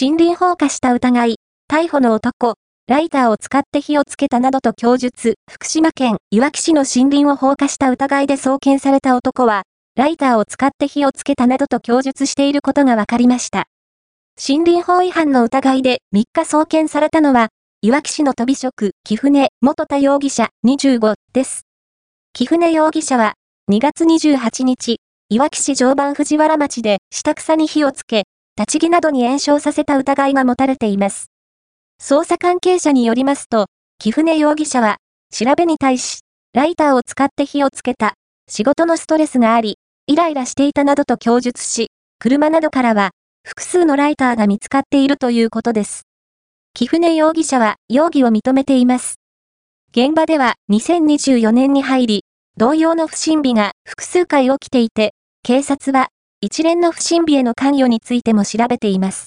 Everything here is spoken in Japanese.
森林放火した疑い、逮捕の男、ライターを使って火をつけたなどと供述、福島県いわき市の森林を放火した疑いで送検された男は、ライターを使って火をつけたなどと供述していることが分かりました。森林法違反の疑いで3日送検されたのは、いわき市の飛び職、木船元田容疑者25です。木船容疑者は、2月28日、いわき市常磐藤原町で下草に火をつけ、立ち木などに延焼させた疑いが持たれています。捜査関係者によりますと、木船容疑者は、調べに対し、ライターを使って火をつけた、仕事のストレスがあり、イライラしていたなどと供述し、車などからは、複数のライターが見つかっているということです。木船容疑者は容疑を認めています。現場では2024年に入り、同様の不審火が複数回起きていて、警察は一連の不審火への関与についても調べています。